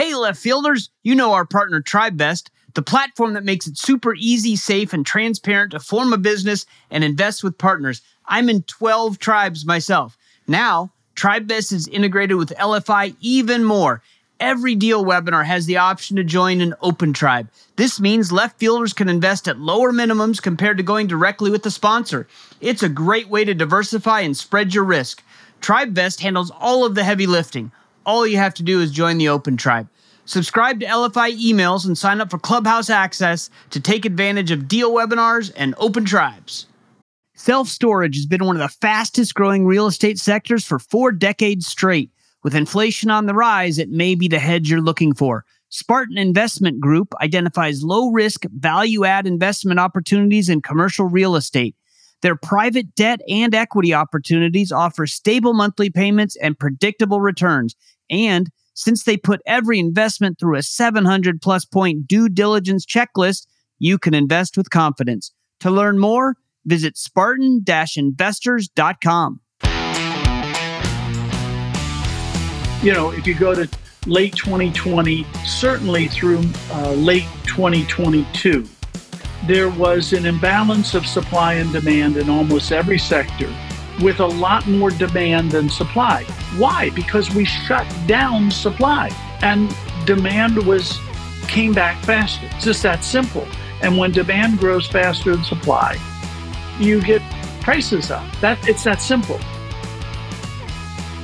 Hey, left fielders, you know our partner TribeVest, the platform that makes it super easy, safe, and transparent to form a business and invest with partners. I'm in 12 tribes myself. Now, TribeVest is integrated with LFI even more. Every deal webinar has the option to join an open tribe. This means left fielders can invest at lower minimums compared to going directly with the sponsor. It's a great way to diversify and spread your risk. TribeVest handles all of the heavy lifting. All you have to do is join the open tribe. Subscribe to LFI emails and sign up for Clubhouse access to take advantage of deal webinars and open tribes. Self storage has been one of the fastest growing real estate sectors for four decades straight. With inflation on the rise, it may be the hedge you're looking for. Spartan Investment Group identifies low risk, value add investment opportunities in commercial real estate. Their private debt and equity opportunities offer stable monthly payments and predictable returns. And since they put every investment through a 700 plus point due diligence checklist, you can invest with confidence. To learn more, visit spartan investors.com. You know, if you go to late 2020, certainly through uh, late 2022, there was an imbalance of supply and demand in almost every sector with a lot more demand than supply. Why? Because we shut down supply and demand was came back faster. It's just that simple. And when demand grows faster than supply, you get prices up. That it's that simple.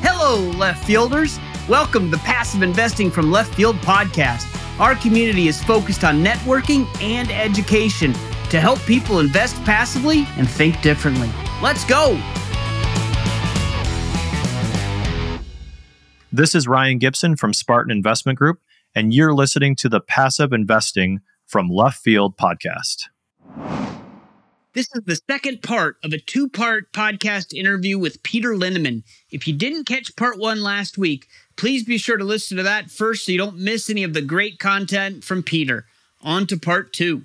Hello, left fielders. Welcome to the Passive Investing from Left Field podcast. Our community is focused on networking and education to help people invest passively and think differently. Let's go. This is Ryan Gibson from Spartan Investment Group, and you're listening to the Passive Investing from Left Field podcast. This is the second part of a two part podcast interview with Peter Linneman. If you didn't catch part one last week, please be sure to listen to that first so you don't miss any of the great content from Peter. On to part two.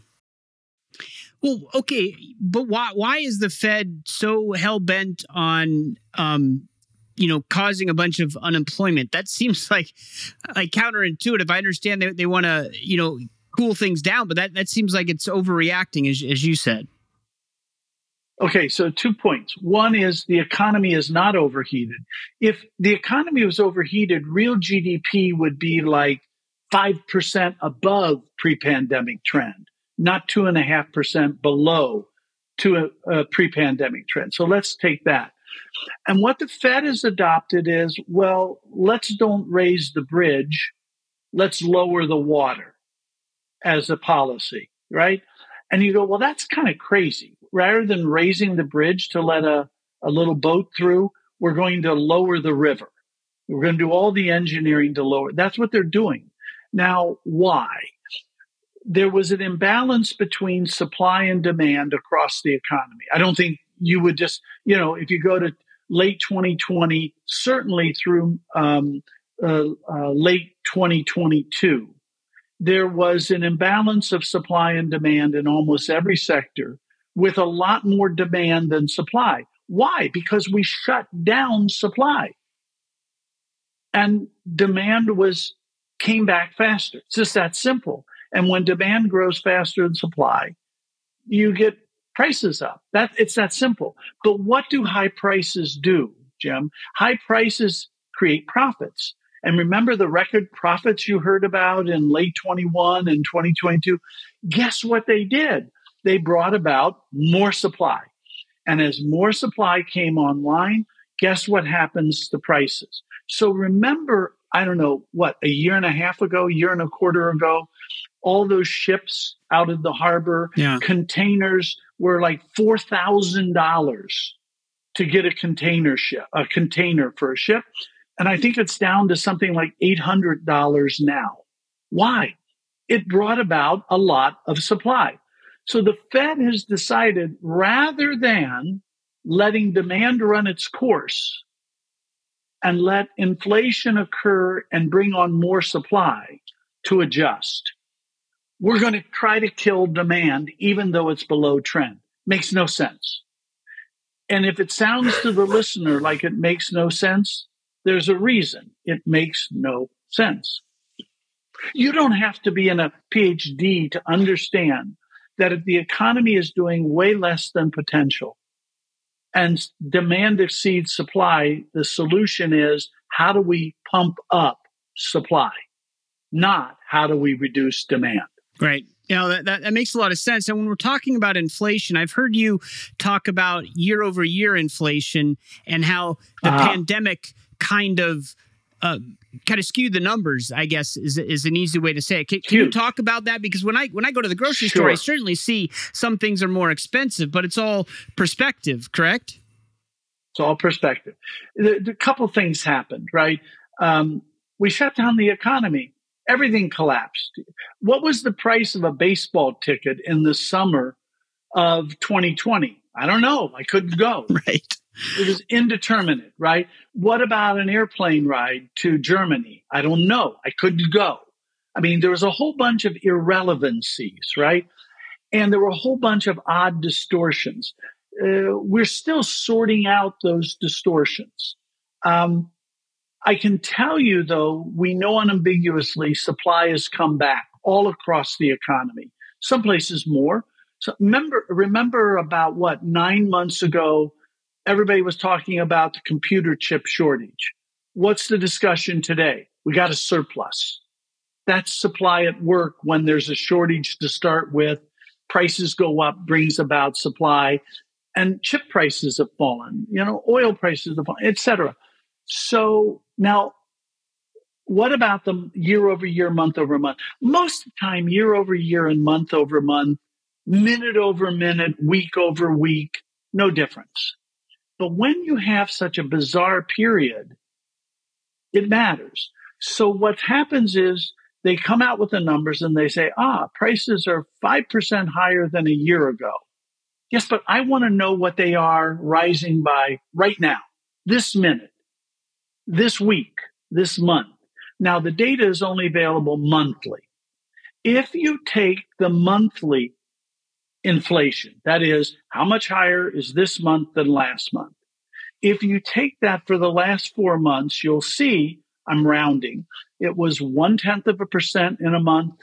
Well, okay, but why why is the Fed so hell bent on um, you know causing a bunch of unemployment? That seems like like counterintuitive. I understand they they want to you know cool things down, but that that seems like it's overreacting, as as you said. Okay, so two points. One is the economy is not overheated. If the economy was overheated, real GDP would be like 5% above pre pandemic trend, not 2.5% below to a, a pre pandemic trend. So let's take that. And what the Fed has adopted is well, let's don't raise the bridge, let's lower the water as a policy, right? And you go, well, that's kind of crazy rather than raising the bridge to let a, a little boat through, we're going to lower the river. We're going to do all the engineering to lower. That's what they're doing. Now, why? There was an imbalance between supply and demand across the economy. I don't think you would just, you know, if you go to late 2020, certainly through um, uh, uh, late 2022, there was an imbalance of supply and demand in almost every sector with a lot more demand than supply. Why? Because we shut down supply. And demand was came back faster. It's just that simple. And when demand grows faster than supply, you get prices up. That it's that simple. But what do high prices do, Jim? High prices create profits. And remember the record profits you heard about in late 21 and 2022? Guess what they did? they brought about more supply. And as more supply came online, guess what happens to prices? So remember, I don't know, what, a year and a half ago, year and a quarter ago, all those ships out of the harbor, yeah. containers were like $4,000 to get a container ship, a container for a ship. And I think it's down to something like $800 now. Why? It brought about a lot of supply. So the Fed has decided rather than letting demand run its course and let inflation occur and bring on more supply to adjust, we're going to try to kill demand even though it's below trend. Makes no sense. And if it sounds to the listener like it makes no sense, there's a reason it makes no sense. You don't have to be in a PhD to understand that if the economy is doing way less than potential and demand exceeds supply, the solution is how do we pump up supply, not how do we reduce demand. Right. You know, that, that, that, makes a lot of sense. And when we're talking about inflation, I've heard you talk about year over year inflation and how the uh, pandemic kind of uh, kind of skewed the numbers. I guess is is an easy way to say it. Can, can you talk about that? Because when I when I go to the grocery sure. store, I certainly see some things are more expensive, but it's all perspective, correct? It's all perspective. The couple things happened, right? Um, we shut down the economy. Everything collapsed. What was the price of a baseball ticket in the summer of 2020? I don't know. I couldn't go. Right. It was indeterminate, right? What about an airplane ride to Germany? I don't know. I couldn't go. I mean, there was a whole bunch of irrelevancies, right? And there were a whole bunch of odd distortions. Uh, we're still sorting out those distortions. Um, I can tell you, though, we know unambiguously supply has come back all across the economy. Some places more. So remember, remember about what nine months ago, everybody was talking about the computer chip shortage. What's the discussion today? We got a surplus. That's supply at work when there's a shortage to start with. Prices go up, brings about supply, and chip prices have fallen. You know, oil prices have fallen, et cetera. So now, what about the year over year, month over month? Most of the time, year over year and month over month, minute over minute, week over week, no difference. But when you have such a bizarre period, it matters. So what happens is they come out with the numbers and they say, ah, prices are 5% higher than a year ago. Yes, but I want to know what they are rising by right now, this minute, this week, this month. Now, the data is only available monthly. If you take the monthly inflation. That is, how much higher is this month than last month? If you take that for the last four months, you'll see I'm rounding. It was one tenth of a percent in a month.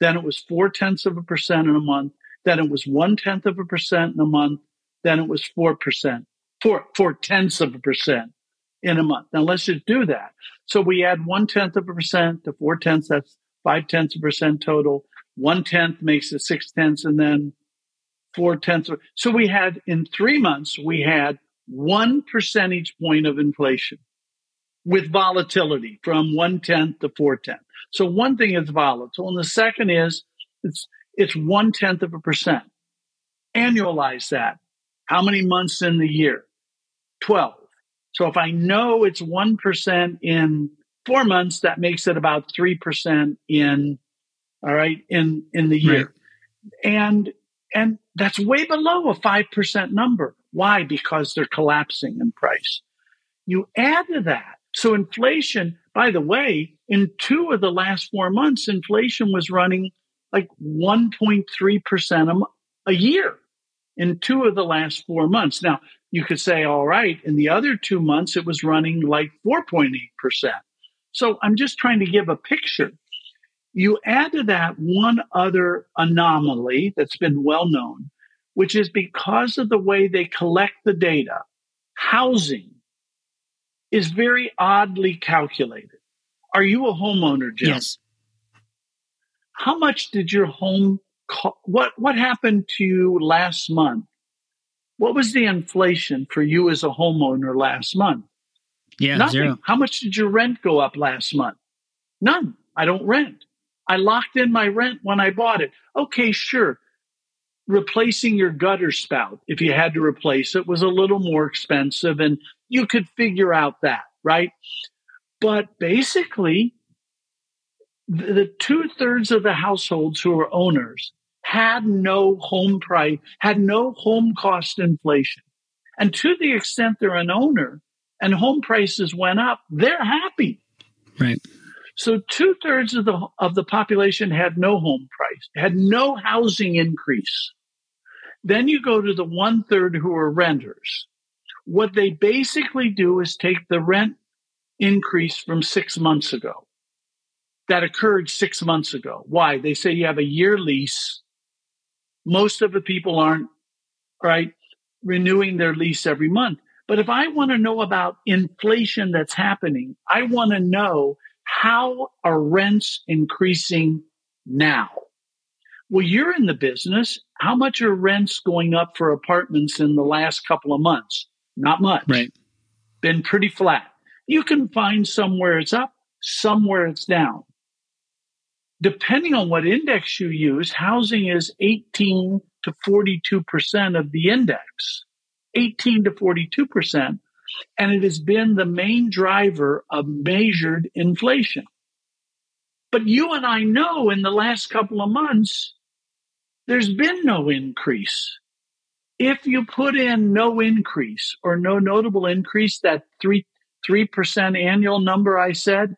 Then it was four tenths of a percent in a month. Then it was one tenth of a percent in a month. Then it was four percent, four, four tenths of a percent in a month. Now let's just do that. So we add one tenth of a percent to four tenths. That's five tenths of a percent total. One tenth makes it six tenths and then four tenths. Of, so we had in three months, we had one percentage point of inflation with volatility from one tenth to four tenth. So one thing is volatile, and the second is it's it's one tenth of a percent. Annualize that. How many months in the year? Twelve. So if I know it's one percent in four months, that makes it about three percent in all right in in the year. Right. And and that's way below a 5% number. Why? Because they're collapsing in price. You add to that. So inflation, by the way, in two of the last four months, inflation was running like 1.3% a year in two of the last four months. Now, you could say, all right, in the other two months, it was running like 4.8%. So I'm just trying to give a picture you add to that one other anomaly that's been well known, which is because of the way they collect the data, housing is very oddly calculated. Are you a homeowner, Jim? Yes. How much did your home co- what what happened to you last month? What was the inflation for you as a homeowner last month? Yeah, Nothing. Zero. How much did your rent go up last month? None. I don't rent. I locked in my rent when I bought it. Okay, sure. Replacing your gutter spout, if you had to replace it, was a little more expensive, and you could figure out that, right? But basically, the, two thirds of the households who are owners had no home price, had no home cost inflation. And to the extent they're an owner and home prices went up, they're happy. Right. So two thirds of the of the population had no home price, had no housing increase. Then you go to the one third who are renters. What they basically do is take the rent increase from six months ago. that occurred six months ago. Why? They say you have a year lease. Most of the people aren't, right, renewing their lease every month. But if I want to know about inflation that's happening, I want to know how are rents increasing now? Well, you're in the business. How much are rents going up for apartments in the last couple of months? Not much. Right. Been pretty flat. You can find somewhere it's up, somewhere it's down. Depending on what index you use, housing is 18 to 42% of the index. 18 to 42%. And it has been the main driver of measured inflation. But you and I know in the last couple of months, there's been no increase. If you put in no increase or no notable increase, that three, 3% annual number I said,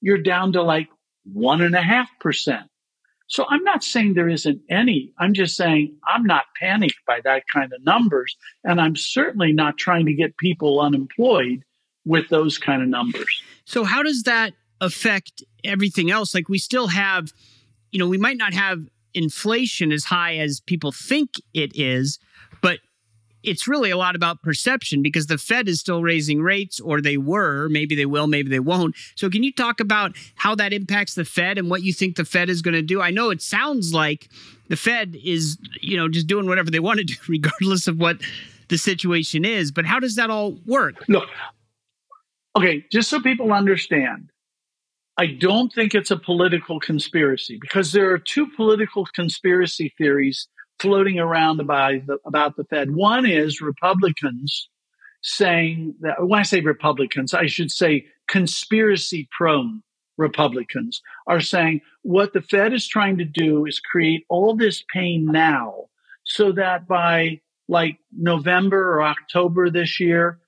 you're down to like 1.5%. So I'm not saying there isn't any. I'm just saying I'm not panicked by that kind of numbers. And I'm certainly not trying to get people unemployed with those kind of numbers. So, how does that affect everything else? Like, we still have, you know, we might not have inflation as high as people think it is, it's really a lot about perception because the Fed is still raising rates, or they were. Maybe they will, maybe they won't. So, can you talk about how that impacts the Fed and what you think the Fed is going to do? I know it sounds like the Fed is, you know, just doing whatever they want to do, regardless of what the situation is. But how does that all work? Look, okay, just so people understand, I don't think it's a political conspiracy because there are two political conspiracy theories floating around about the, about the Fed. One is Republicans saying that, when I say Republicans, I should say conspiracy prone Republicans are saying what the Fed is trying to do is create all this pain now so that by like November or October this year,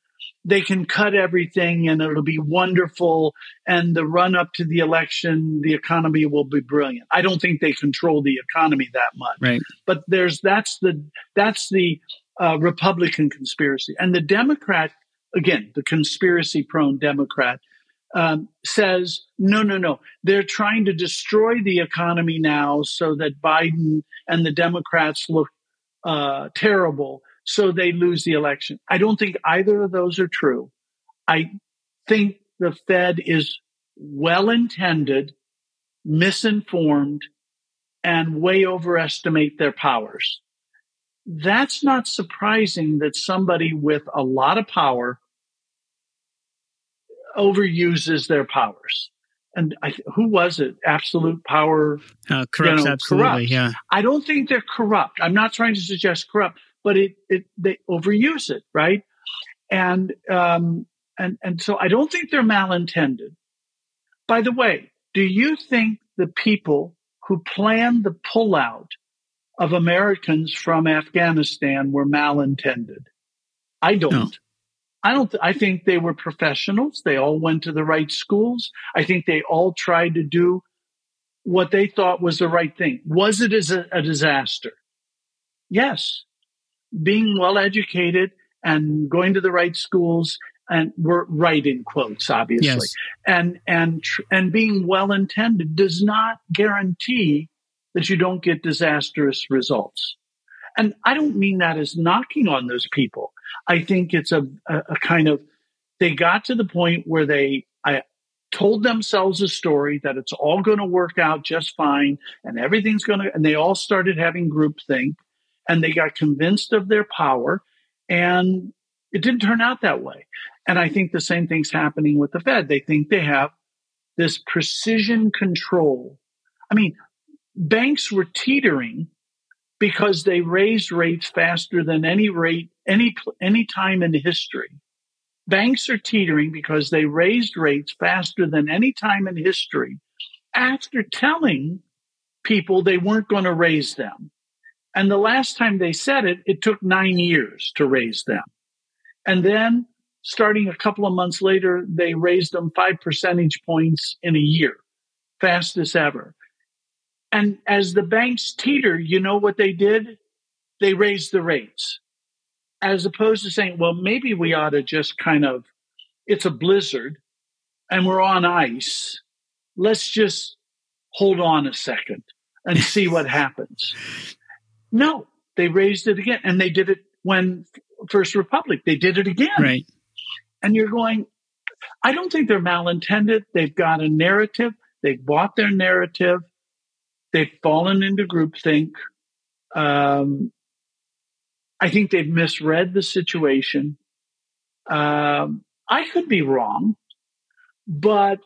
they can cut everything and it'll be wonderful. And the run up to the election, the economy will be brilliant. I don't think they control the economy that much. Right. But there's that's the that's the uh, Republican conspiracy, and the Democrat again, the conspiracy prone Democrat. Um, says no, no, no. They're trying to destroy the economy now so that Biden and the Democrats look uh, terrible so they lose the election. I don't think either of those are true. I think the Fed is well intended, misinformed, and way overestimate their powers. That's not surprising that somebody with a lot of power overuses their powers. And I, who was it? Absolute power. Uh, corrupt, you know, absolutely. Corrupt. Yeah. I don't think they're corrupt. I'm not trying to suggest corrupt but it, it they overuse it, right? And um, and and so I don't think they're malintended. By the way, do you think the people who planned the pullout of Americans from Afghanistan were malintended? I don't. No. I don't. Th- I think they were professionals. They all went to the right schools. I think they all tried to do what they thought was the right thing. Was it a, a disaster? Yes being well educated and going to the right schools and we're right in quotes obviously. Yes. and and and being well intended does not guarantee that you don't get disastrous results. And i don't mean that as knocking on those people. I think it's a, a, a kind of they got to the point where they I, told themselves a story that it's all going to work out just fine and everything's going to and they all started having groupthink and they got convinced of their power and it didn't turn out that way. And I think the same thing's happening with the Fed. They think they have this precision control. I mean, banks were teetering because they raised rates faster than any rate any any time in history. Banks are teetering because they raised rates faster than any time in history after telling people they weren't going to raise them. And the last time they said it, it took nine years to raise them. And then starting a couple of months later, they raised them five percentage points in a year, fastest ever. And as the banks teeter, you know what they did? They raised the rates. As opposed to saying, well, maybe we ought to just kind of, it's a blizzard and we're on ice. Let's just hold on a second and see what happens. No, they raised it again. And they did it when First Republic, they did it again. Right. And you're going, I don't think they're malintended. They've got a narrative. They've bought their narrative. They've fallen into groupthink. Um, I think they've misread the situation. Um, I could be wrong, but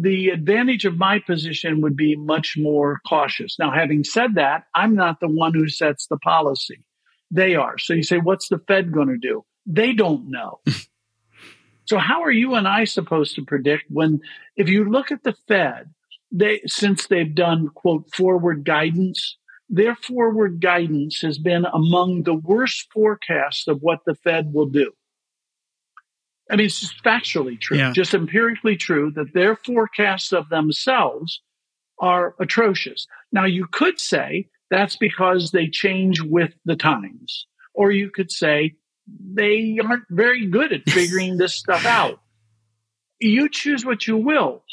the advantage of my position would be much more cautious. Now, having said that, I'm not the one who sets the policy. They are. So you say, what's the Fed going to do? They don't know. so how are you and I supposed to predict when, if you look at the Fed, they, since they've done quote forward guidance, their forward guidance has been among the worst forecasts of what the Fed will do. I mean, it's just factually true, yeah. just empirically true that their forecasts of themselves are atrocious. Now, you could say that's because they change with the times, or you could say they aren't very good at figuring this stuff out. You choose what you will.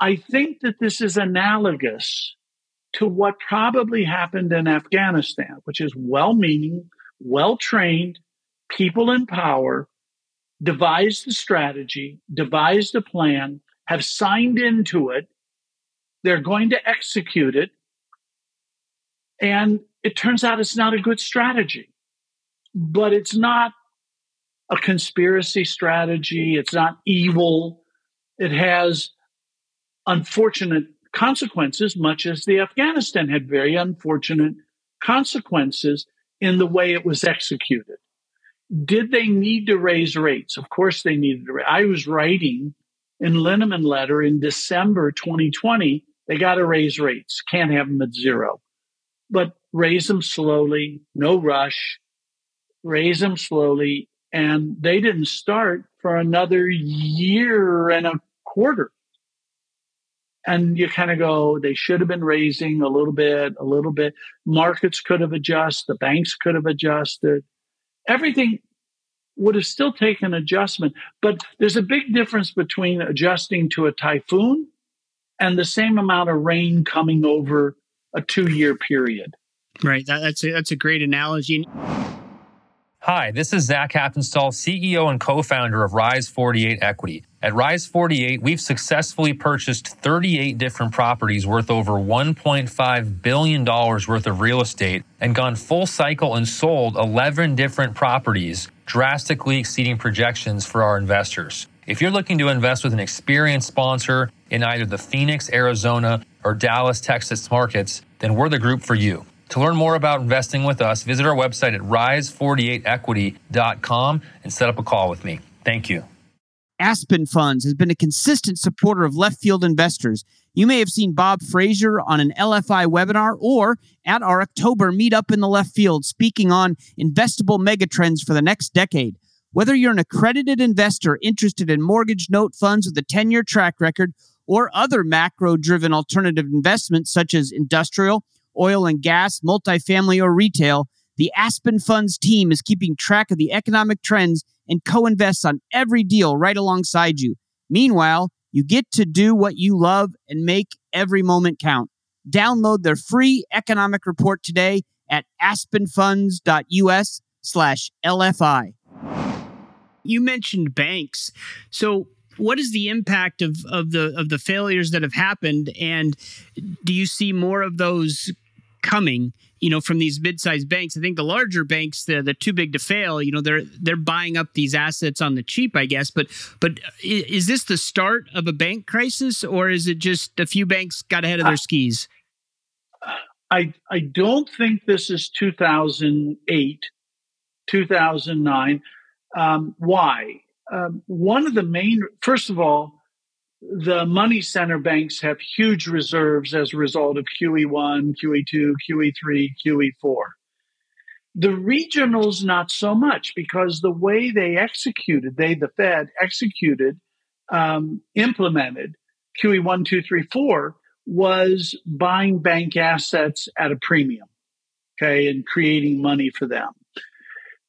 I think that this is analogous to what probably happened in Afghanistan, which is well meaning, well trained people in power devised the strategy, devised a plan, have signed into it. They're going to execute it. And it turns out it's not a good strategy, but it's not a conspiracy strategy. It's not evil. It has unfortunate consequences, much as the Afghanistan had very unfortunate consequences in the way it was executed. Did they need to raise rates? Of course they needed to. I was writing in Linneman letter in December 2020. They got to raise rates. Can't have them at zero, but raise them slowly. No rush. Raise them slowly, and they didn't start for another year and a quarter. And you kind of go, they should have been raising a little bit, a little bit. Markets could have adjusted, the banks could have adjusted everything would have still taken adjustment. But there's a big difference between adjusting to a typhoon and the same amount of rain coming over a two year period. Right. That, that's, a, that's a great analogy. Hi, this is Zach Haptonstall, CEO and co founder of Rise 48 Equity. At Rise 48, we've successfully purchased 38 different properties worth over $1.5 billion worth of real estate and gone full cycle and sold 11 different properties, drastically exceeding projections for our investors. If you're looking to invest with an experienced sponsor in either the Phoenix, Arizona, or Dallas, Texas markets, then we're the group for you. To learn more about investing with us, visit our website at rise48equity.com and set up a call with me. Thank you. Aspen Funds has been a consistent supporter of left field investors. You may have seen Bob Fraser on an LFI webinar or at our October meetup in the left field speaking on investable megatrends for the next decade. Whether you're an accredited investor interested in mortgage note funds with a 10 year track record or other macro driven alternative investments such as industrial, oil and gas, multifamily, or retail, the Aspen Funds team is keeping track of the economic trends and co invests on every deal right alongside you. Meanwhile, you get to do what you love and make every moment count. Download their free economic report today at aspenfunds.us slash LFI. You mentioned banks. So what is the impact of, of the of the failures that have happened and do you see more of those coming you know from these mid-sized banks. I think the larger banks the the too big to fail. You know they're they're buying up these assets on the cheap i guess. But but is this the start of a bank crisis or is it just a few banks got ahead of their skis? I i don't think this is 2008 2009 um, why? Um, one of the main first of all the money center banks have huge reserves as a result of QE1, QE2, QE3, QE4. The regionals, not so much because the way they executed, they, the Fed, executed, um, implemented QE1, 2, 3, 4 was buying bank assets at a premium, okay, and creating money for them.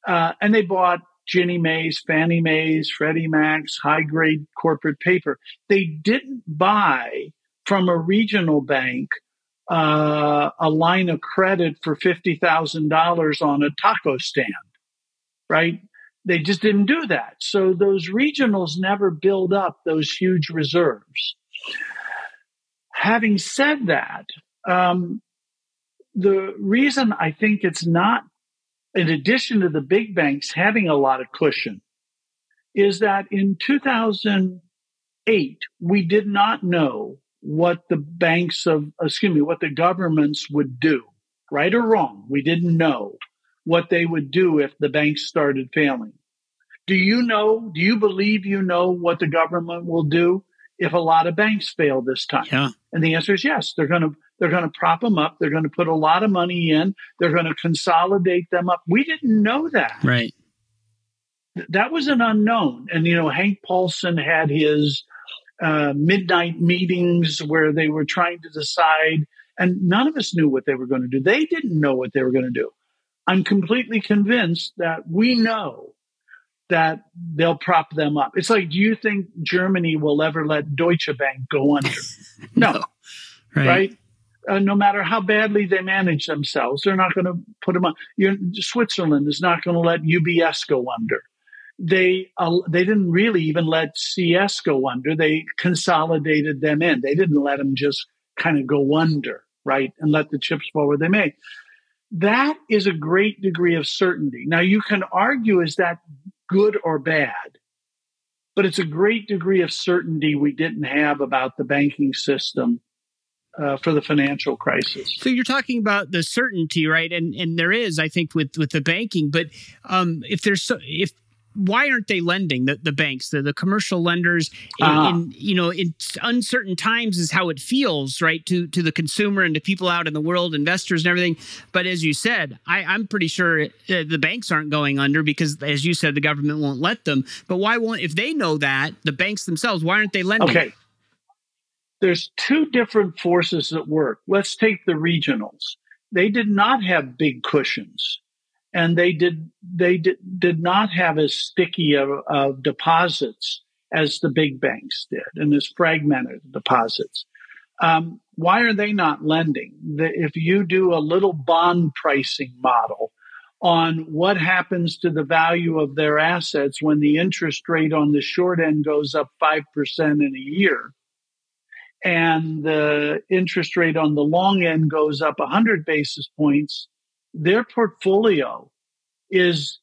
Uh, and they bought Ginnie Mae's, Fannie Mae's, Freddie Mac's, high grade corporate paper. They didn't buy from a regional bank uh, a line of credit for $50,000 on a taco stand, right? They just didn't do that. So those regionals never build up those huge reserves. Having said that, um, the reason I think it's not, in addition to the big banks having a lot of cushion, is that in 2008, we did not know what the banks of, excuse me, what the governments would do, right or wrong. We didn't know what they would do if the banks started failing. Do you know, do you believe you know what the government will do if a lot of banks fail this time? Yeah. And the answer is yes. They're going to, they're going to prop them up. They're going to put a lot of money in. They're going to consolidate them up. We didn't know that. Right. That was an unknown. And, you know, Hank Paulson had his, uh, midnight meetings where they were trying to decide, and none of us knew what they were going to do. They didn't know what they were going to do. I'm completely convinced that we know that they'll prop them up. It's like, do you think Germany will ever let Deutsche Bank go under? no, no. Right. right? Uh, no matter how badly they manage themselves, they're not going to put them on. You're, Switzerland is not going to let UBS go under they uh, they didn't really even let CS go under. They consolidated them in. They didn't let them just kind of go under, right, and let the chips fall where they may. That is a great degree of certainty. Now you can argue is that good or bad, but it's a great degree of certainty we didn't have about the banking system uh, for the financial crisis. So you're talking about the certainty, right? And and there is, I think, with with the banking. But um, if there's so, if why aren't they lending the, the banks the, the commercial lenders in, uh-huh. in, you know in uncertain times is how it feels right to to the consumer and to people out in the world investors and everything but as you said I, i'm pretty sure uh, the banks aren't going under because as you said the government won't let them but why won't if they know that the banks themselves why aren't they lending okay there's two different forces at work let's take the regionals they did not have big cushions and they did they did, did not have as sticky of, of deposits as the big banks did and as fragmented deposits. Um, why are they not lending? The, if you do a little bond pricing model on what happens to the value of their assets when the interest rate on the short end goes up 5% in a year and the interest rate on the long end goes up 100 basis points their portfolio is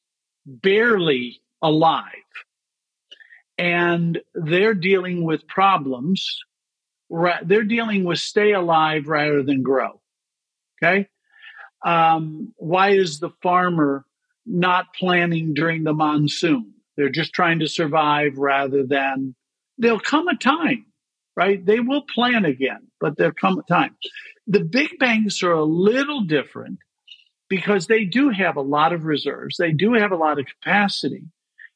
barely alive and they're dealing with problems. They're dealing with stay alive rather than grow. Okay. Um, why is the farmer not planning during the monsoon? They're just trying to survive rather than there'll come a time, right? They will plan again, but there'll come a time. The big banks are a little different because they do have a lot of reserves. They do have a lot of capacity.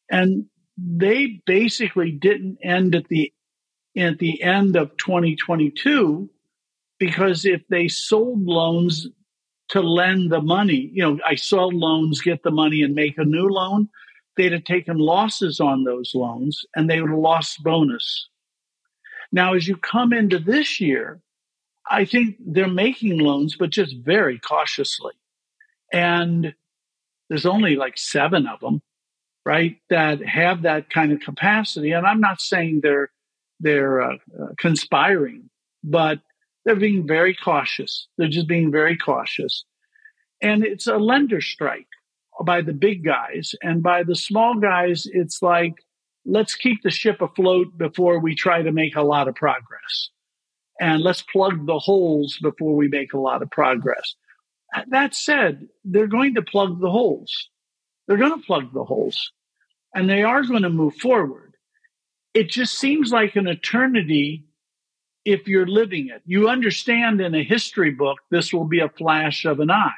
And they basically didn't end at the at the end of 2022 because if they sold loans to lend the money, you know, I sold loans, get the money and make a new loan, they'd have taken losses on those loans and they would have lost bonus. Now, as you come into this year, I think they're making loans, but just very cautiously. And there's only like seven of them, right, that have that kind of capacity. And I'm not saying they're they're uh, uh, conspiring, but they're being very cautious. They're just being very cautious. And it's a lender strike by the big guys. And by the small guys, it's like, let's keep the ship afloat before we try to make a lot of progress. And let's plug the holes before we make a lot of progress. That said, they're going to plug the holes. They're going to plug the holes and they are going to move forward. It just seems like an eternity if you're living it. You understand in a history book, this will be a flash of an eye.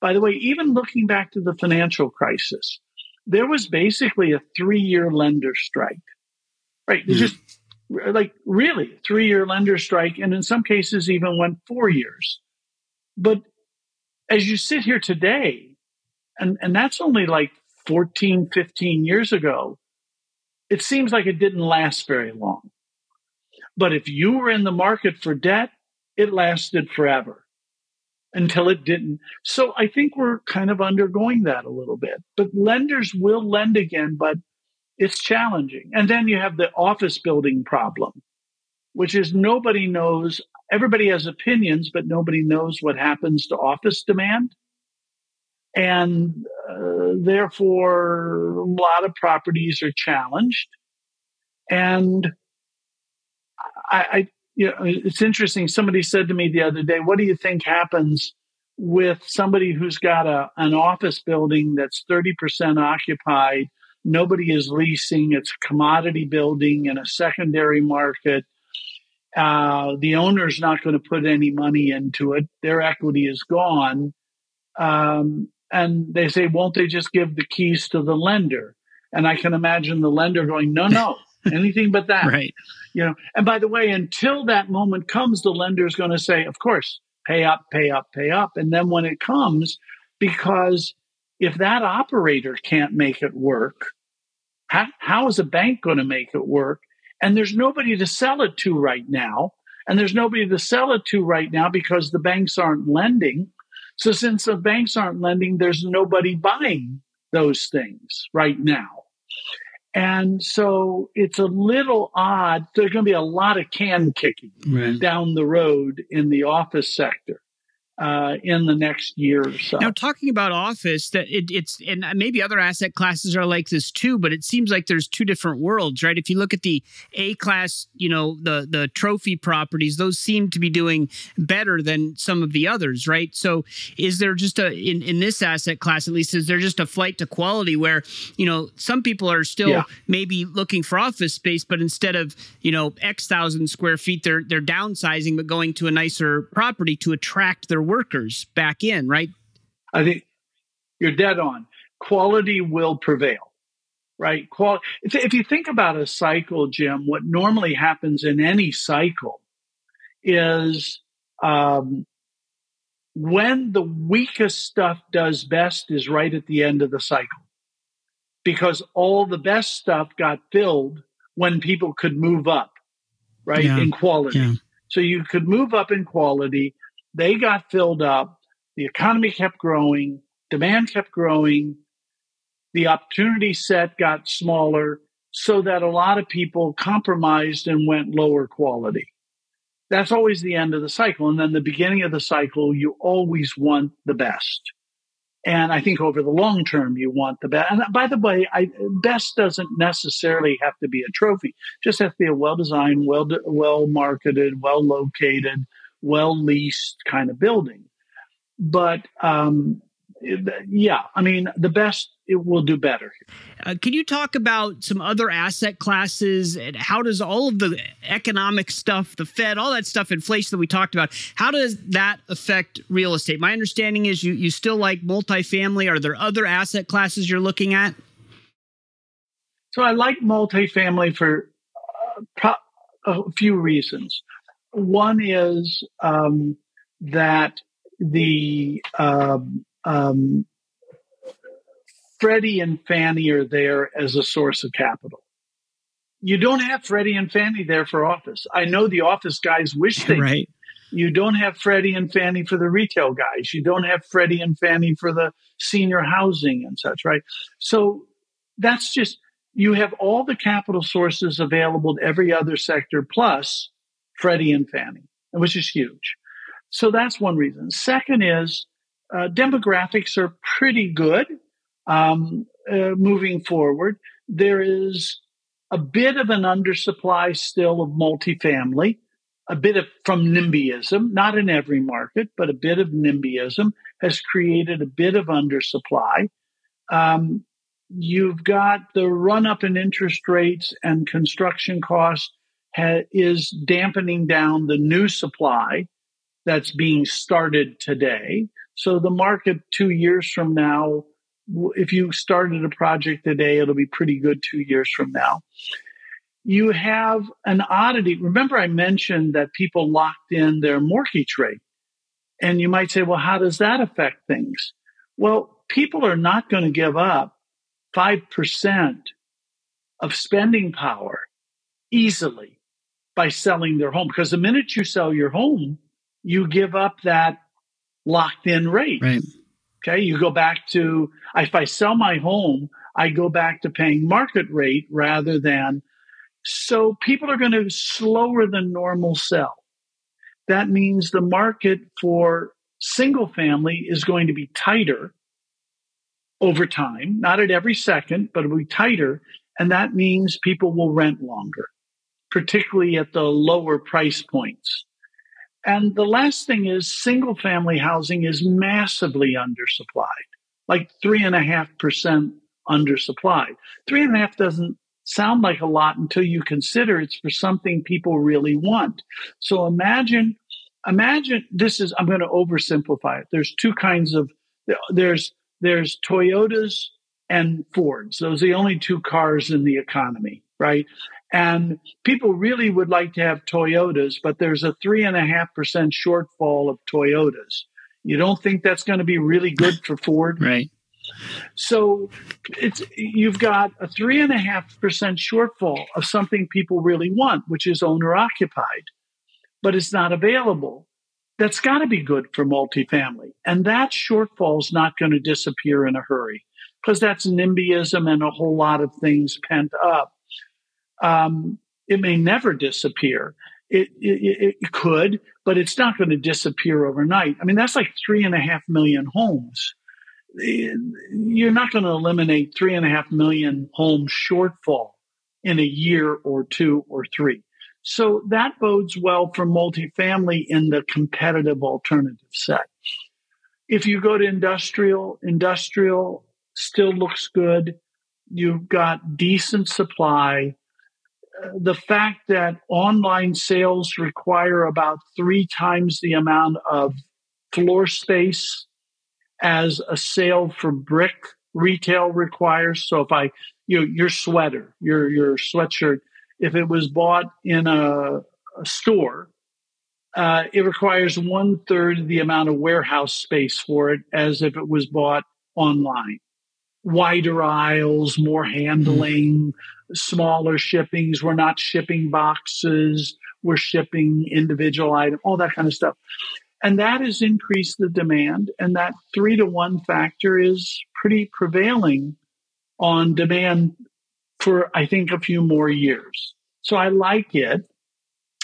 By the way, even looking back to the financial crisis, there was basically a three year lender strike, right? Mm. Just like really three year lender strike. And in some cases, even went four years. But as you sit here today, and, and that's only like 14, 15 years ago, it seems like it didn't last very long. But if you were in the market for debt, it lasted forever. Until it didn't. So I think we're kind of undergoing that a little bit. But lenders will lend again, but it's challenging. And then you have the office building problem, which is nobody knows. Everybody has opinions, but nobody knows what happens to office demand. And uh, therefore, a lot of properties are challenged. And I, I, you know, it's interesting. Somebody said to me the other day, "What do you think happens with somebody who's got a an office building that's thirty percent occupied? Nobody is leasing. It's a commodity building in a secondary market. Uh, the owner's not going to put any money into it. Their equity is gone." Um, and they say, "Won't they just give the keys to the lender?" And I can imagine the lender going, "No, no." anything but that. Right. You know, and by the way, until that moment comes, the lender is going to say, of course, pay up, pay up, pay up. And then when it comes, because if that operator can't make it work, how, how is a bank going to make it work? And there's nobody to sell it to right now. And there's nobody to sell it to right now because the banks aren't lending. So since the banks aren't lending, there's nobody buying those things right now. And so it's a little odd. There's going to be a lot of can kicking right. down the road in the office sector uh, in the next year or so. Now, talking about office, that it, it's and maybe other asset classes are like this too, but it seems like there's two different worlds, right? If you look at the A class, you know, the the trophy properties, those seem to be doing better than some of the others, right? So, is there just a in in this asset class at least is there just a flight to quality where you know some people are still yeah. maybe looking for office space, but instead of you know X thousand square feet, they're they're downsizing but going to a nicer property to attract their workers back in, right? I think you're dead on. Quality will prevail, right? Qual- if, if you think about a cycle, Jim, what normally happens in any cycle is um, when the weakest stuff does best is right at the end of the cycle because all the best stuff got filled when people could move up, right, yeah. in quality. Yeah. So you could move up in quality they got filled up. The economy kept growing. Demand kept growing. The opportunity set got smaller so that a lot of people compromised and went lower quality. That's always the end of the cycle. And then the beginning of the cycle, you always want the best. And I think over the long term, you want the best. And by the way, I, best doesn't necessarily have to be a trophy. Just has to be a well designed, well well marketed, well located, well leased kind of building. But um, yeah, I mean, the best it will do better. Uh, can you talk about some other asset classes and how does all of the economic stuff, the Fed, all that stuff, inflation that we talked about, how does that affect real estate? My understanding is you you still like multifamily. Are there other asset classes you're looking at? So I like multifamily for uh, pro- a few reasons. One is um, that the um, um, Freddie and Fannie are there as a source of capital. You don't have Freddie and Fannie there for office. I know the office guys wish they right. You don't have Freddie and Fannie for the retail guys. You don't have Freddie and Fannie for the senior housing and such, right? So that's just you have all the capital sources available to every other sector plus Freddie and Fannie, which is huge. So that's one reason. Second is uh, demographics are pretty good um, uh, moving forward. There is a bit of an undersupply still of multifamily, a bit of from NIMBYism, not in every market, but a bit of NIMBYism has created a bit of undersupply. Um, you've got the run up in interest rates and construction costs ha- is dampening down the new supply that's being started today. So the market two years from now, if you started a project today, it'll be pretty good two years from now. You have an oddity. Remember, I mentioned that people locked in their mortgage rate. And you might say, well, how does that affect things? Well, people are not going to give up 5% of spending power easily by selling their home. Because the minute you sell your home, you give up that locked in rate. Right. Okay. You go back to, if I sell my home, I go back to paying market rate rather than, so people are going to slower than normal sell. That means the market for single family is going to be tighter over time, not at every second, but it'll be tighter. And that means people will rent longer, particularly at the lower price points. And the last thing is single family housing is massively undersupplied, like three and a half percent undersupplied. Three and a half doesn't sound like a lot until you consider it's for something people really want. So imagine, imagine this is, I'm going to oversimplify it. There's two kinds of, there's, there's Toyotas and Fords. Those are the only two cars in the economy, right? And people really would like to have Toyotas, but there's a three and a half percent shortfall of Toyotas. You don't think that's going to be really good for Ford? right. So it's you've got a three and a half percent shortfall of something people really want, which is owner occupied, but it's not available. That's got to be good for multifamily. And that shortfall is not going to disappear in a hurry because that's NIMBYism and a whole lot of things pent up. Um, it may never disappear. It, it, it could, but it's not going to disappear overnight. I mean, that's like three and a half million homes. You're not going to eliminate three and a half million home shortfall in a year or two or three. So that bodes well for multifamily in the competitive alternative set. If you go to industrial, industrial still looks good. You've got decent supply the fact that online sales require about three times the amount of floor space as a sale for brick retail requires. So if I, you know, your sweater, your your sweatshirt, if it was bought in a, a store, uh, it requires one third the amount of warehouse space for it as if it was bought online wider aisles, more handling, smaller shippings. We're not shipping boxes. We're shipping individual items, all that kind of stuff. And that has increased the demand. And that three to one factor is pretty prevailing on demand for, I think, a few more years. So I like it.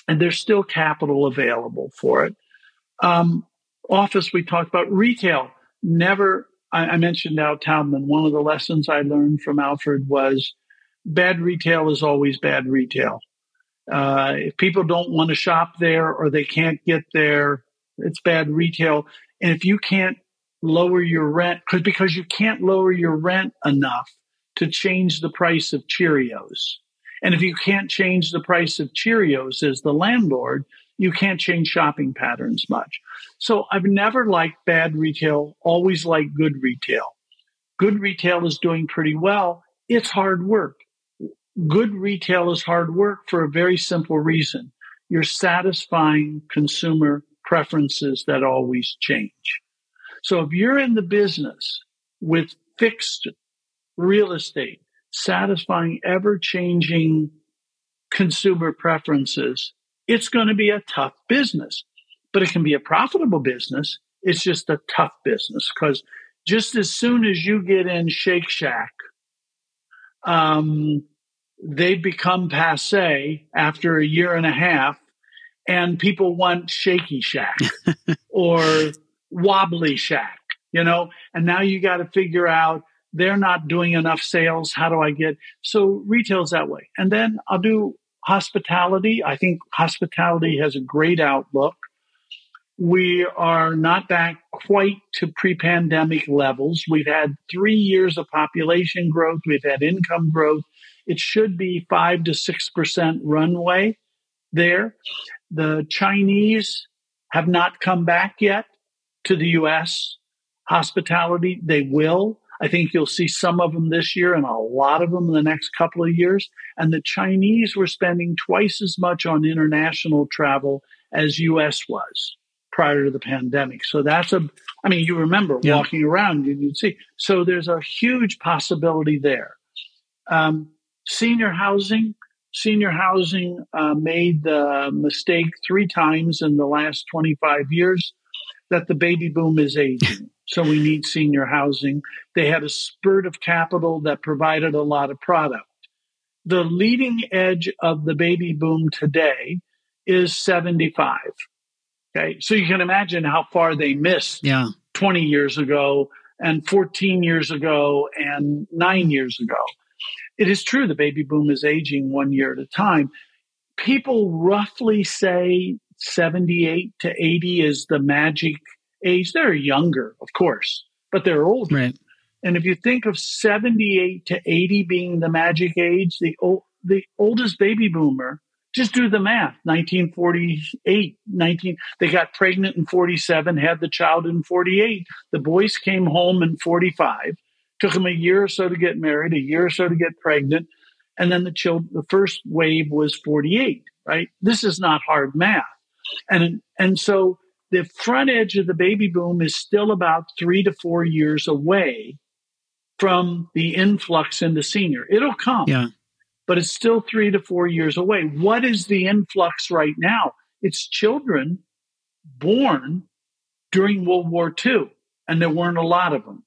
And there's still capital available for it. Um, office, we talked about retail. Never I, I mentioned Al Taubman. One of the lessons I learned from Alfred was bad retail is always bad retail. Uh, if people don't want to shop there or they can't get there, it's bad retail. And if you can't lower your rent, because because you can't lower your rent enough to change the price of Cheerios, and if you can't change the price of Cheerios as the landlord, you can't change shopping patterns much. So I've never liked bad retail, always liked good retail. Good retail is doing pretty well. It's hard work. Good retail is hard work for a very simple reason. You're satisfying consumer preferences that always change. So if you're in the business with fixed real estate, satisfying ever changing consumer preferences, it's going to be a tough business, but it can be a profitable business. It's just a tough business because just as soon as you get in Shake Shack, um, they become passe after a year and a half, and people want Shaky Shack or Wobbly Shack, you know, and now you got to figure out they're not doing enough sales. How do I get so retail's that way? And then I'll do hospitality. I think hospitality has a great outlook. We are not back quite to pre pandemic levels. We've had three years of population growth. We've had income growth. It should be five to 6% runway there. The Chinese have not come back yet to the US hospitality. They will. I think you'll see some of them this year and a lot of them in the next couple of years. And the Chinese were spending twice as much on international travel as US was prior to the pandemic. So that's a, I mean, you remember yeah. walking around, and you'd see. So there's a huge possibility there. Um, senior housing, senior housing uh, made the mistake three times in the last 25 years that the baby boom is aging. So we need senior housing. They had a spurt of capital that provided a lot of product. The leading edge of the baby boom today is 75. Okay. So you can imagine how far they missed yeah. 20 years ago and 14 years ago and nine years ago. It is true the baby boom is aging one year at a time. People roughly say 78 to 80 is the magic age. They're younger, of course, but they're older. Right. And if you think of 78 to 80 being the magic age, the, the oldest baby boomer just do the math. 1948, 19, they got pregnant in 47, had the child in 48. The boys came home in 45. Took them a year or so to get married, a year or so to get pregnant. And then the child, the first wave was 48, right? This is not hard math. And, and so the front edge of the baby boom is still about three to four years away from the influx into senior. It'll come. Yeah but it's still three to four years away. What is the influx right now? It's children born during World War II, and there weren't a lot of them.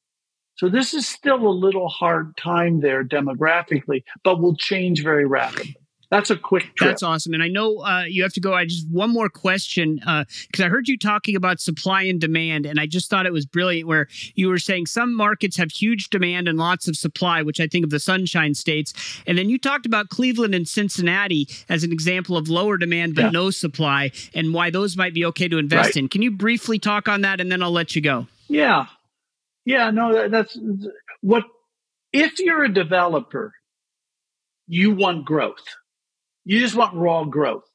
So this is still a little hard time there demographically, but will change very rapidly. That's a quick trip. That's awesome. And I know uh, you have to go. I just one more question because uh, I heard you talking about supply and demand, and I just thought it was brilliant. Where you were saying some markets have huge demand and lots of supply, which I think of the Sunshine States, and then you talked about Cleveland and Cincinnati as an example of lower demand but yeah. no supply, and why those might be okay to invest right. in. Can you briefly talk on that, and then I'll let you go. Yeah, yeah. No, that's what. If you're a developer, you want growth you just want raw growth.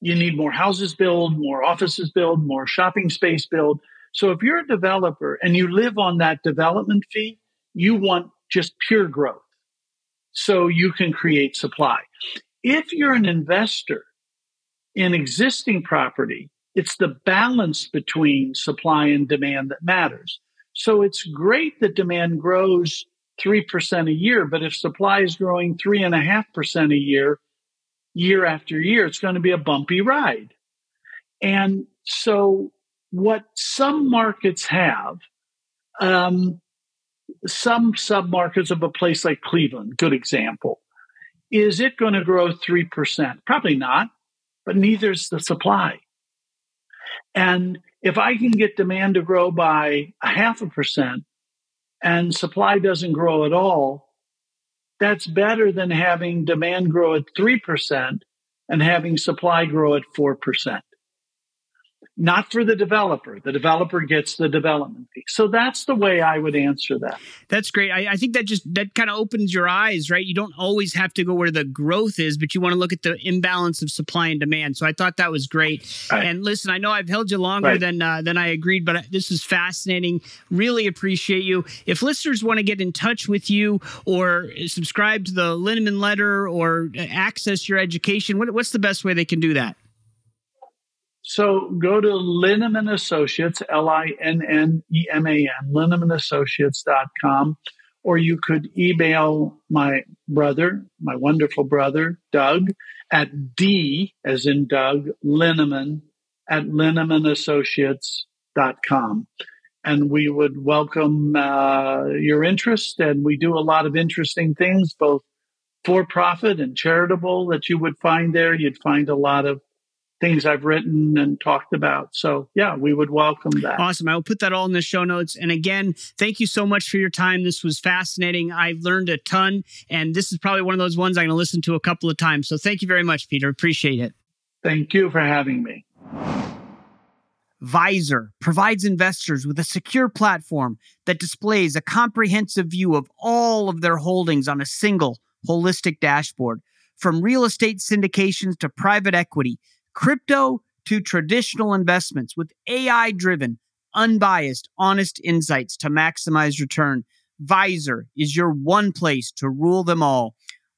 You need more houses built, more offices built, more shopping space built. So if you're a developer and you live on that development fee, you want just pure growth. So you can create supply. If you're an investor in existing property, it's the balance between supply and demand that matters. So it's great that demand grows 3% a year, but if supply is growing 3.5% a year, year after year, it's going to be a bumpy ride. And so, what some markets have, um, some submarkets of a place like Cleveland, good example, is it going to grow 3%? Probably not, but neither is the supply. And if I can get demand to grow by a half a percent and supply doesn't grow at all, that's better than having demand grow at 3% and having supply grow at 4% not for the developer. The developer gets the development fee. So that's the way I would answer that. That's great. I, I think that just that kind of opens your eyes, right? You don't always have to go where the growth is, but you want to look at the imbalance of supply and demand. So I thought that was great. Right. And listen, I know I've held you longer right. than uh, than I agreed, but this is fascinating. Really appreciate you. If listeners want to get in touch with you or subscribe to the Linneman letter or access your education, what, what's the best way they can do that? So go to Linneman Associates, L I N N E M A N, linnemanassociates.com, or you could email my brother, my wonderful brother, Doug, at D, as in Doug, Linneman, at linnemanassociates.com. And we would welcome uh, your interest. And we do a lot of interesting things, both for profit and charitable, that you would find there. You'd find a lot of things I've written and talked about. So, yeah, we would welcome that. Awesome. I will put that all in the show notes. And again, thank you so much for your time. This was fascinating. I've learned a ton, and this is probably one of those ones I'm going to listen to a couple of times. So, thank you very much, Peter. Appreciate it. Thank you for having me. Vyzer provides investors with a secure platform that displays a comprehensive view of all of their holdings on a single holistic dashboard. From real estate syndications to private equity, crypto to traditional investments with AI driven, unbiased, honest insights to maximize return. Vyzer is your one place to rule them all.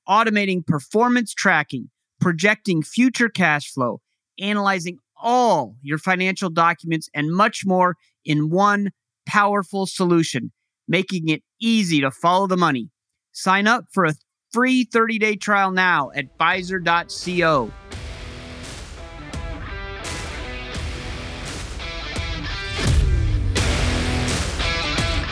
Automating performance tracking, projecting future cash flow, analyzing all your financial documents, and much more in one powerful solution, making it easy to follow the money. Sign up for a free 30 day trial now at Vyzer.co.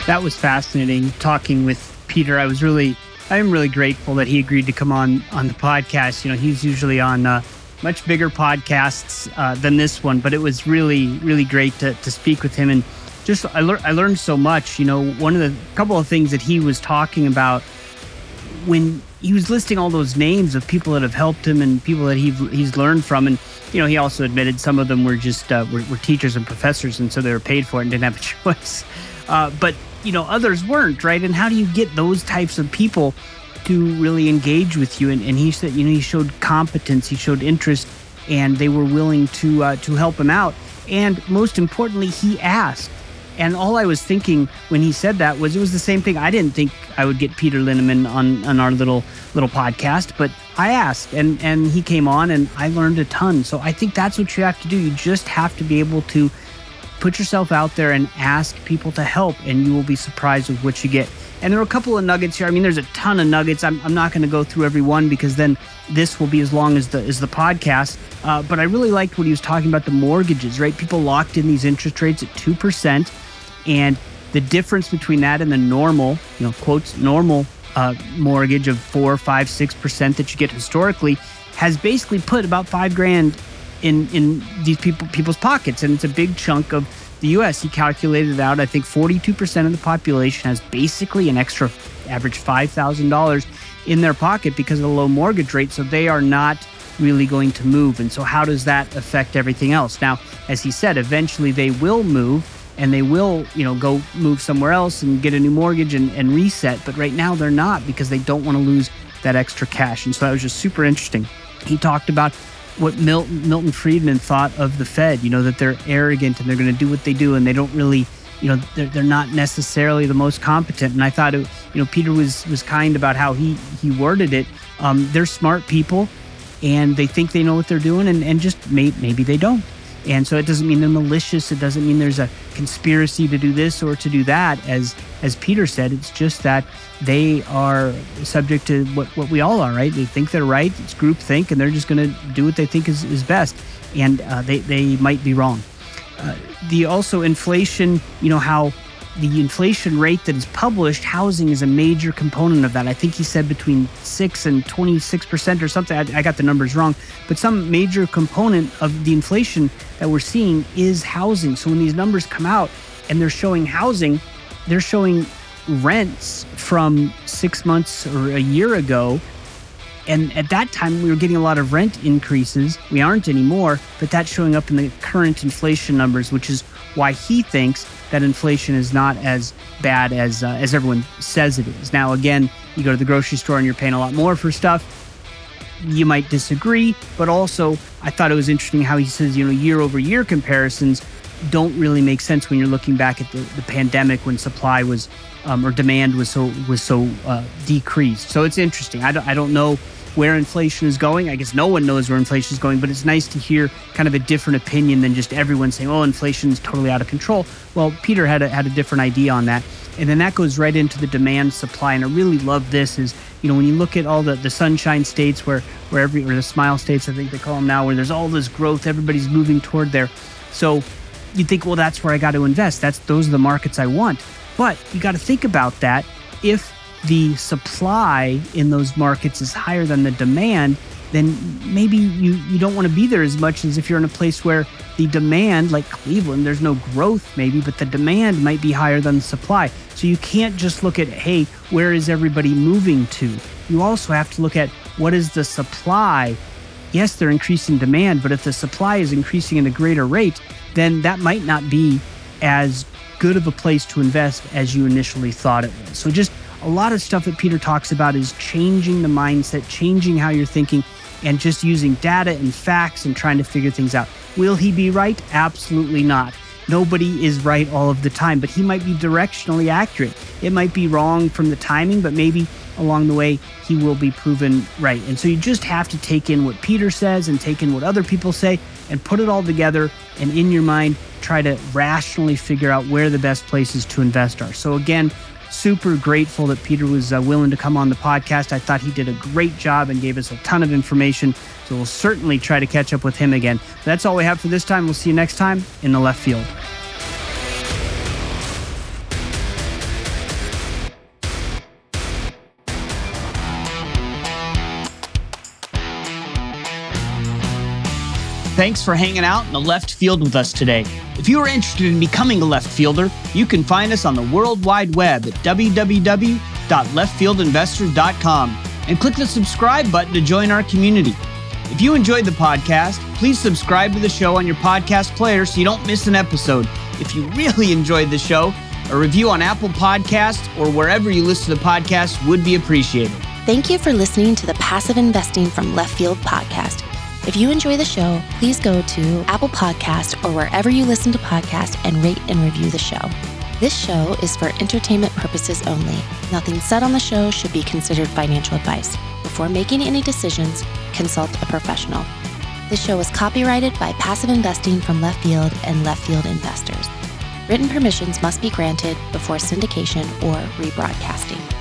That was fascinating talking with Peter. I was really, I'm really grateful that he agreed to come on on the podcast. You know, he's usually on uh, much bigger podcasts uh, than this one, but it was really, really great to, to speak with him and just I, learned I learned so much. You know, one of the couple of things that he was talking about when he was listing all those names of people that have helped him and people that he he's learned from, and you know, he also admitted some of them were just uh, were, were, teachers and professors, and so they were paid for it and didn't have a choice. Uh, but you know others weren't right and how do you get those types of people to really engage with you and, and he said you know he showed competence he showed interest and they were willing to uh, to help him out and most importantly he asked and all I was thinking when he said that was it was the same thing. I didn't think I would get Peter Linneman on, on our little little podcast, but I asked and and he came on and I learned a ton. So I think that's what you have to do. You just have to be able to put yourself out there and ask people to help, and you will be surprised with what you get. And there are a couple of nuggets here. I mean, there's a ton of nuggets. I'm, I'm not going to go through every one because then this will be as long as the as the podcast. Uh, but I really liked what he was talking about the mortgages. Right, people locked in these interest rates at two percent, and the difference between that and the normal, you know, quotes normal uh, mortgage of four, five, six percent that you get historically has basically put about five grand in in these people people's pockets, and it's a big chunk of the U.S. He calculated out. I think 42% of the population has basically an extra average $5,000 in their pocket because of the low mortgage rate. So they are not really going to move. And so, how does that affect everything else? Now, as he said, eventually they will move and they will, you know, go move somewhere else and get a new mortgage and, and reset. But right now they're not because they don't want to lose that extra cash. And so that was just super interesting. He talked about what Milton, Milton Friedman thought of the Fed. You know that they're arrogant and they're going to do what they do, and they don't really, you know, they're, they're not necessarily the most competent. And I thought, it, you know, Peter was was kind about how he he worded it. Um, they're smart people, and they think they know what they're doing, and and just may, maybe they don't. And so it doesn't mean they're malicious. It doesn't mean there's a conspiracy to do this or to do that. As as Peter said, it's just that they are subject to what, what we all are, right? They think they're right. It's group think, and they're just going to do what they think is, is best. And uh, they, they might be wrong. Uh, the also inflation, you know, how the inflation rate that is published, housing is a major component of that. I think he said between 6 and 26% or something. I, I, got the numbers wrong. But some major component of the inflation that we're seeing is housing. So when these numbers come out and they're showing housing, they're showing rents from six months or a year ago and at that time, we were getting a lot of rent increases. We aren't anymore, but that's showing up in the current inflation numbers, which is why he thinks that inflation is not as bad as uh, as everyone says it is. Now, again, you go to the grocery store and you're paying a lot more for stuff. You might disagree, but also I thought it was interesting how he says, you know, year over year comparisons don't really make sense when you're looking back at the, the pandemic when supply was um, or demand was so was so uh, decreased. So it's interesting. I don't, I don't know where inflation is going. I guess no one knows where inflation is going, but it's nice to hear kind of a different opinion than just everyone saying, "Oh, inflation is totally out of control." Well, Peter had a, had a different idea on that, and then that goes right into the demand supply. And I really love this is you know when you look at all the the sunshine states where where every or the smile states I think they call them now, where there's all this growth, everybody's moving toward there. So you think, well, that's where I got to invest. That's those are the markets I want. But you got to think about that if the supply in those markets is higher than the demand, then maybe you, you don't want to be there as much as if you're in a place where the demand, like Cleveland, there's no growth maybe, but the demand might be higher than the supply. So you can't just look at, hey, where is everybody moving to? You also have to look at what is the supply. Yes, they're increasing demand, but if the supply is increasing at a greater rate, then that might not be as good of a place to invest as you initially thought it was. So just a lot of stuff that Peter talks about is changing the mindset, changing how you're thinking, and just using data and facts and trying to figure things out. Will he be right? Absolutely not. Nobody is right all of the time, but he might be directionally accurate. It might be wrong from the timing, but maybe along the way he will be proven right. And so you just have to take in what Peter says and take in what other people say and put it all together and in your mind try to rationally figure out where the best places to invest are. So again, super grateful that Peter was uh, willing to come on the podcast. I thought he did a great job and gave us a ton of information. So we'll certainly try to catch up with him again. That's all we have for this time. We'll see you next time in the left field. Thanks for hanging out in the left field with us today. If you are interested in becoming a left fielder, you can find us on the World Wide Web at www.leftfieldinvestors.com and click the subscribe button to join our community. If you enjoyed the podcast, please subscribe to the show on your podcast player so you don't miss an episode. If you really enjoyed the show, a review on Apple Podcasts or wherever you listen to podcasts would be appreciated. Thank you for listening to the Passive Investing from Left Field podcast. If you enjoy the show, please go to Apple Podcast or wherever you listen to podcasts and rate and review the show. This show is for entertainment purposes only. Nothing said on the show should be considered financial advice. Before making any decisions, consult a professional. This show is copyrighted by Passive Investing from Left Field and Left Field Investors. Written permissions must be granted before syndication or rebroadcasting.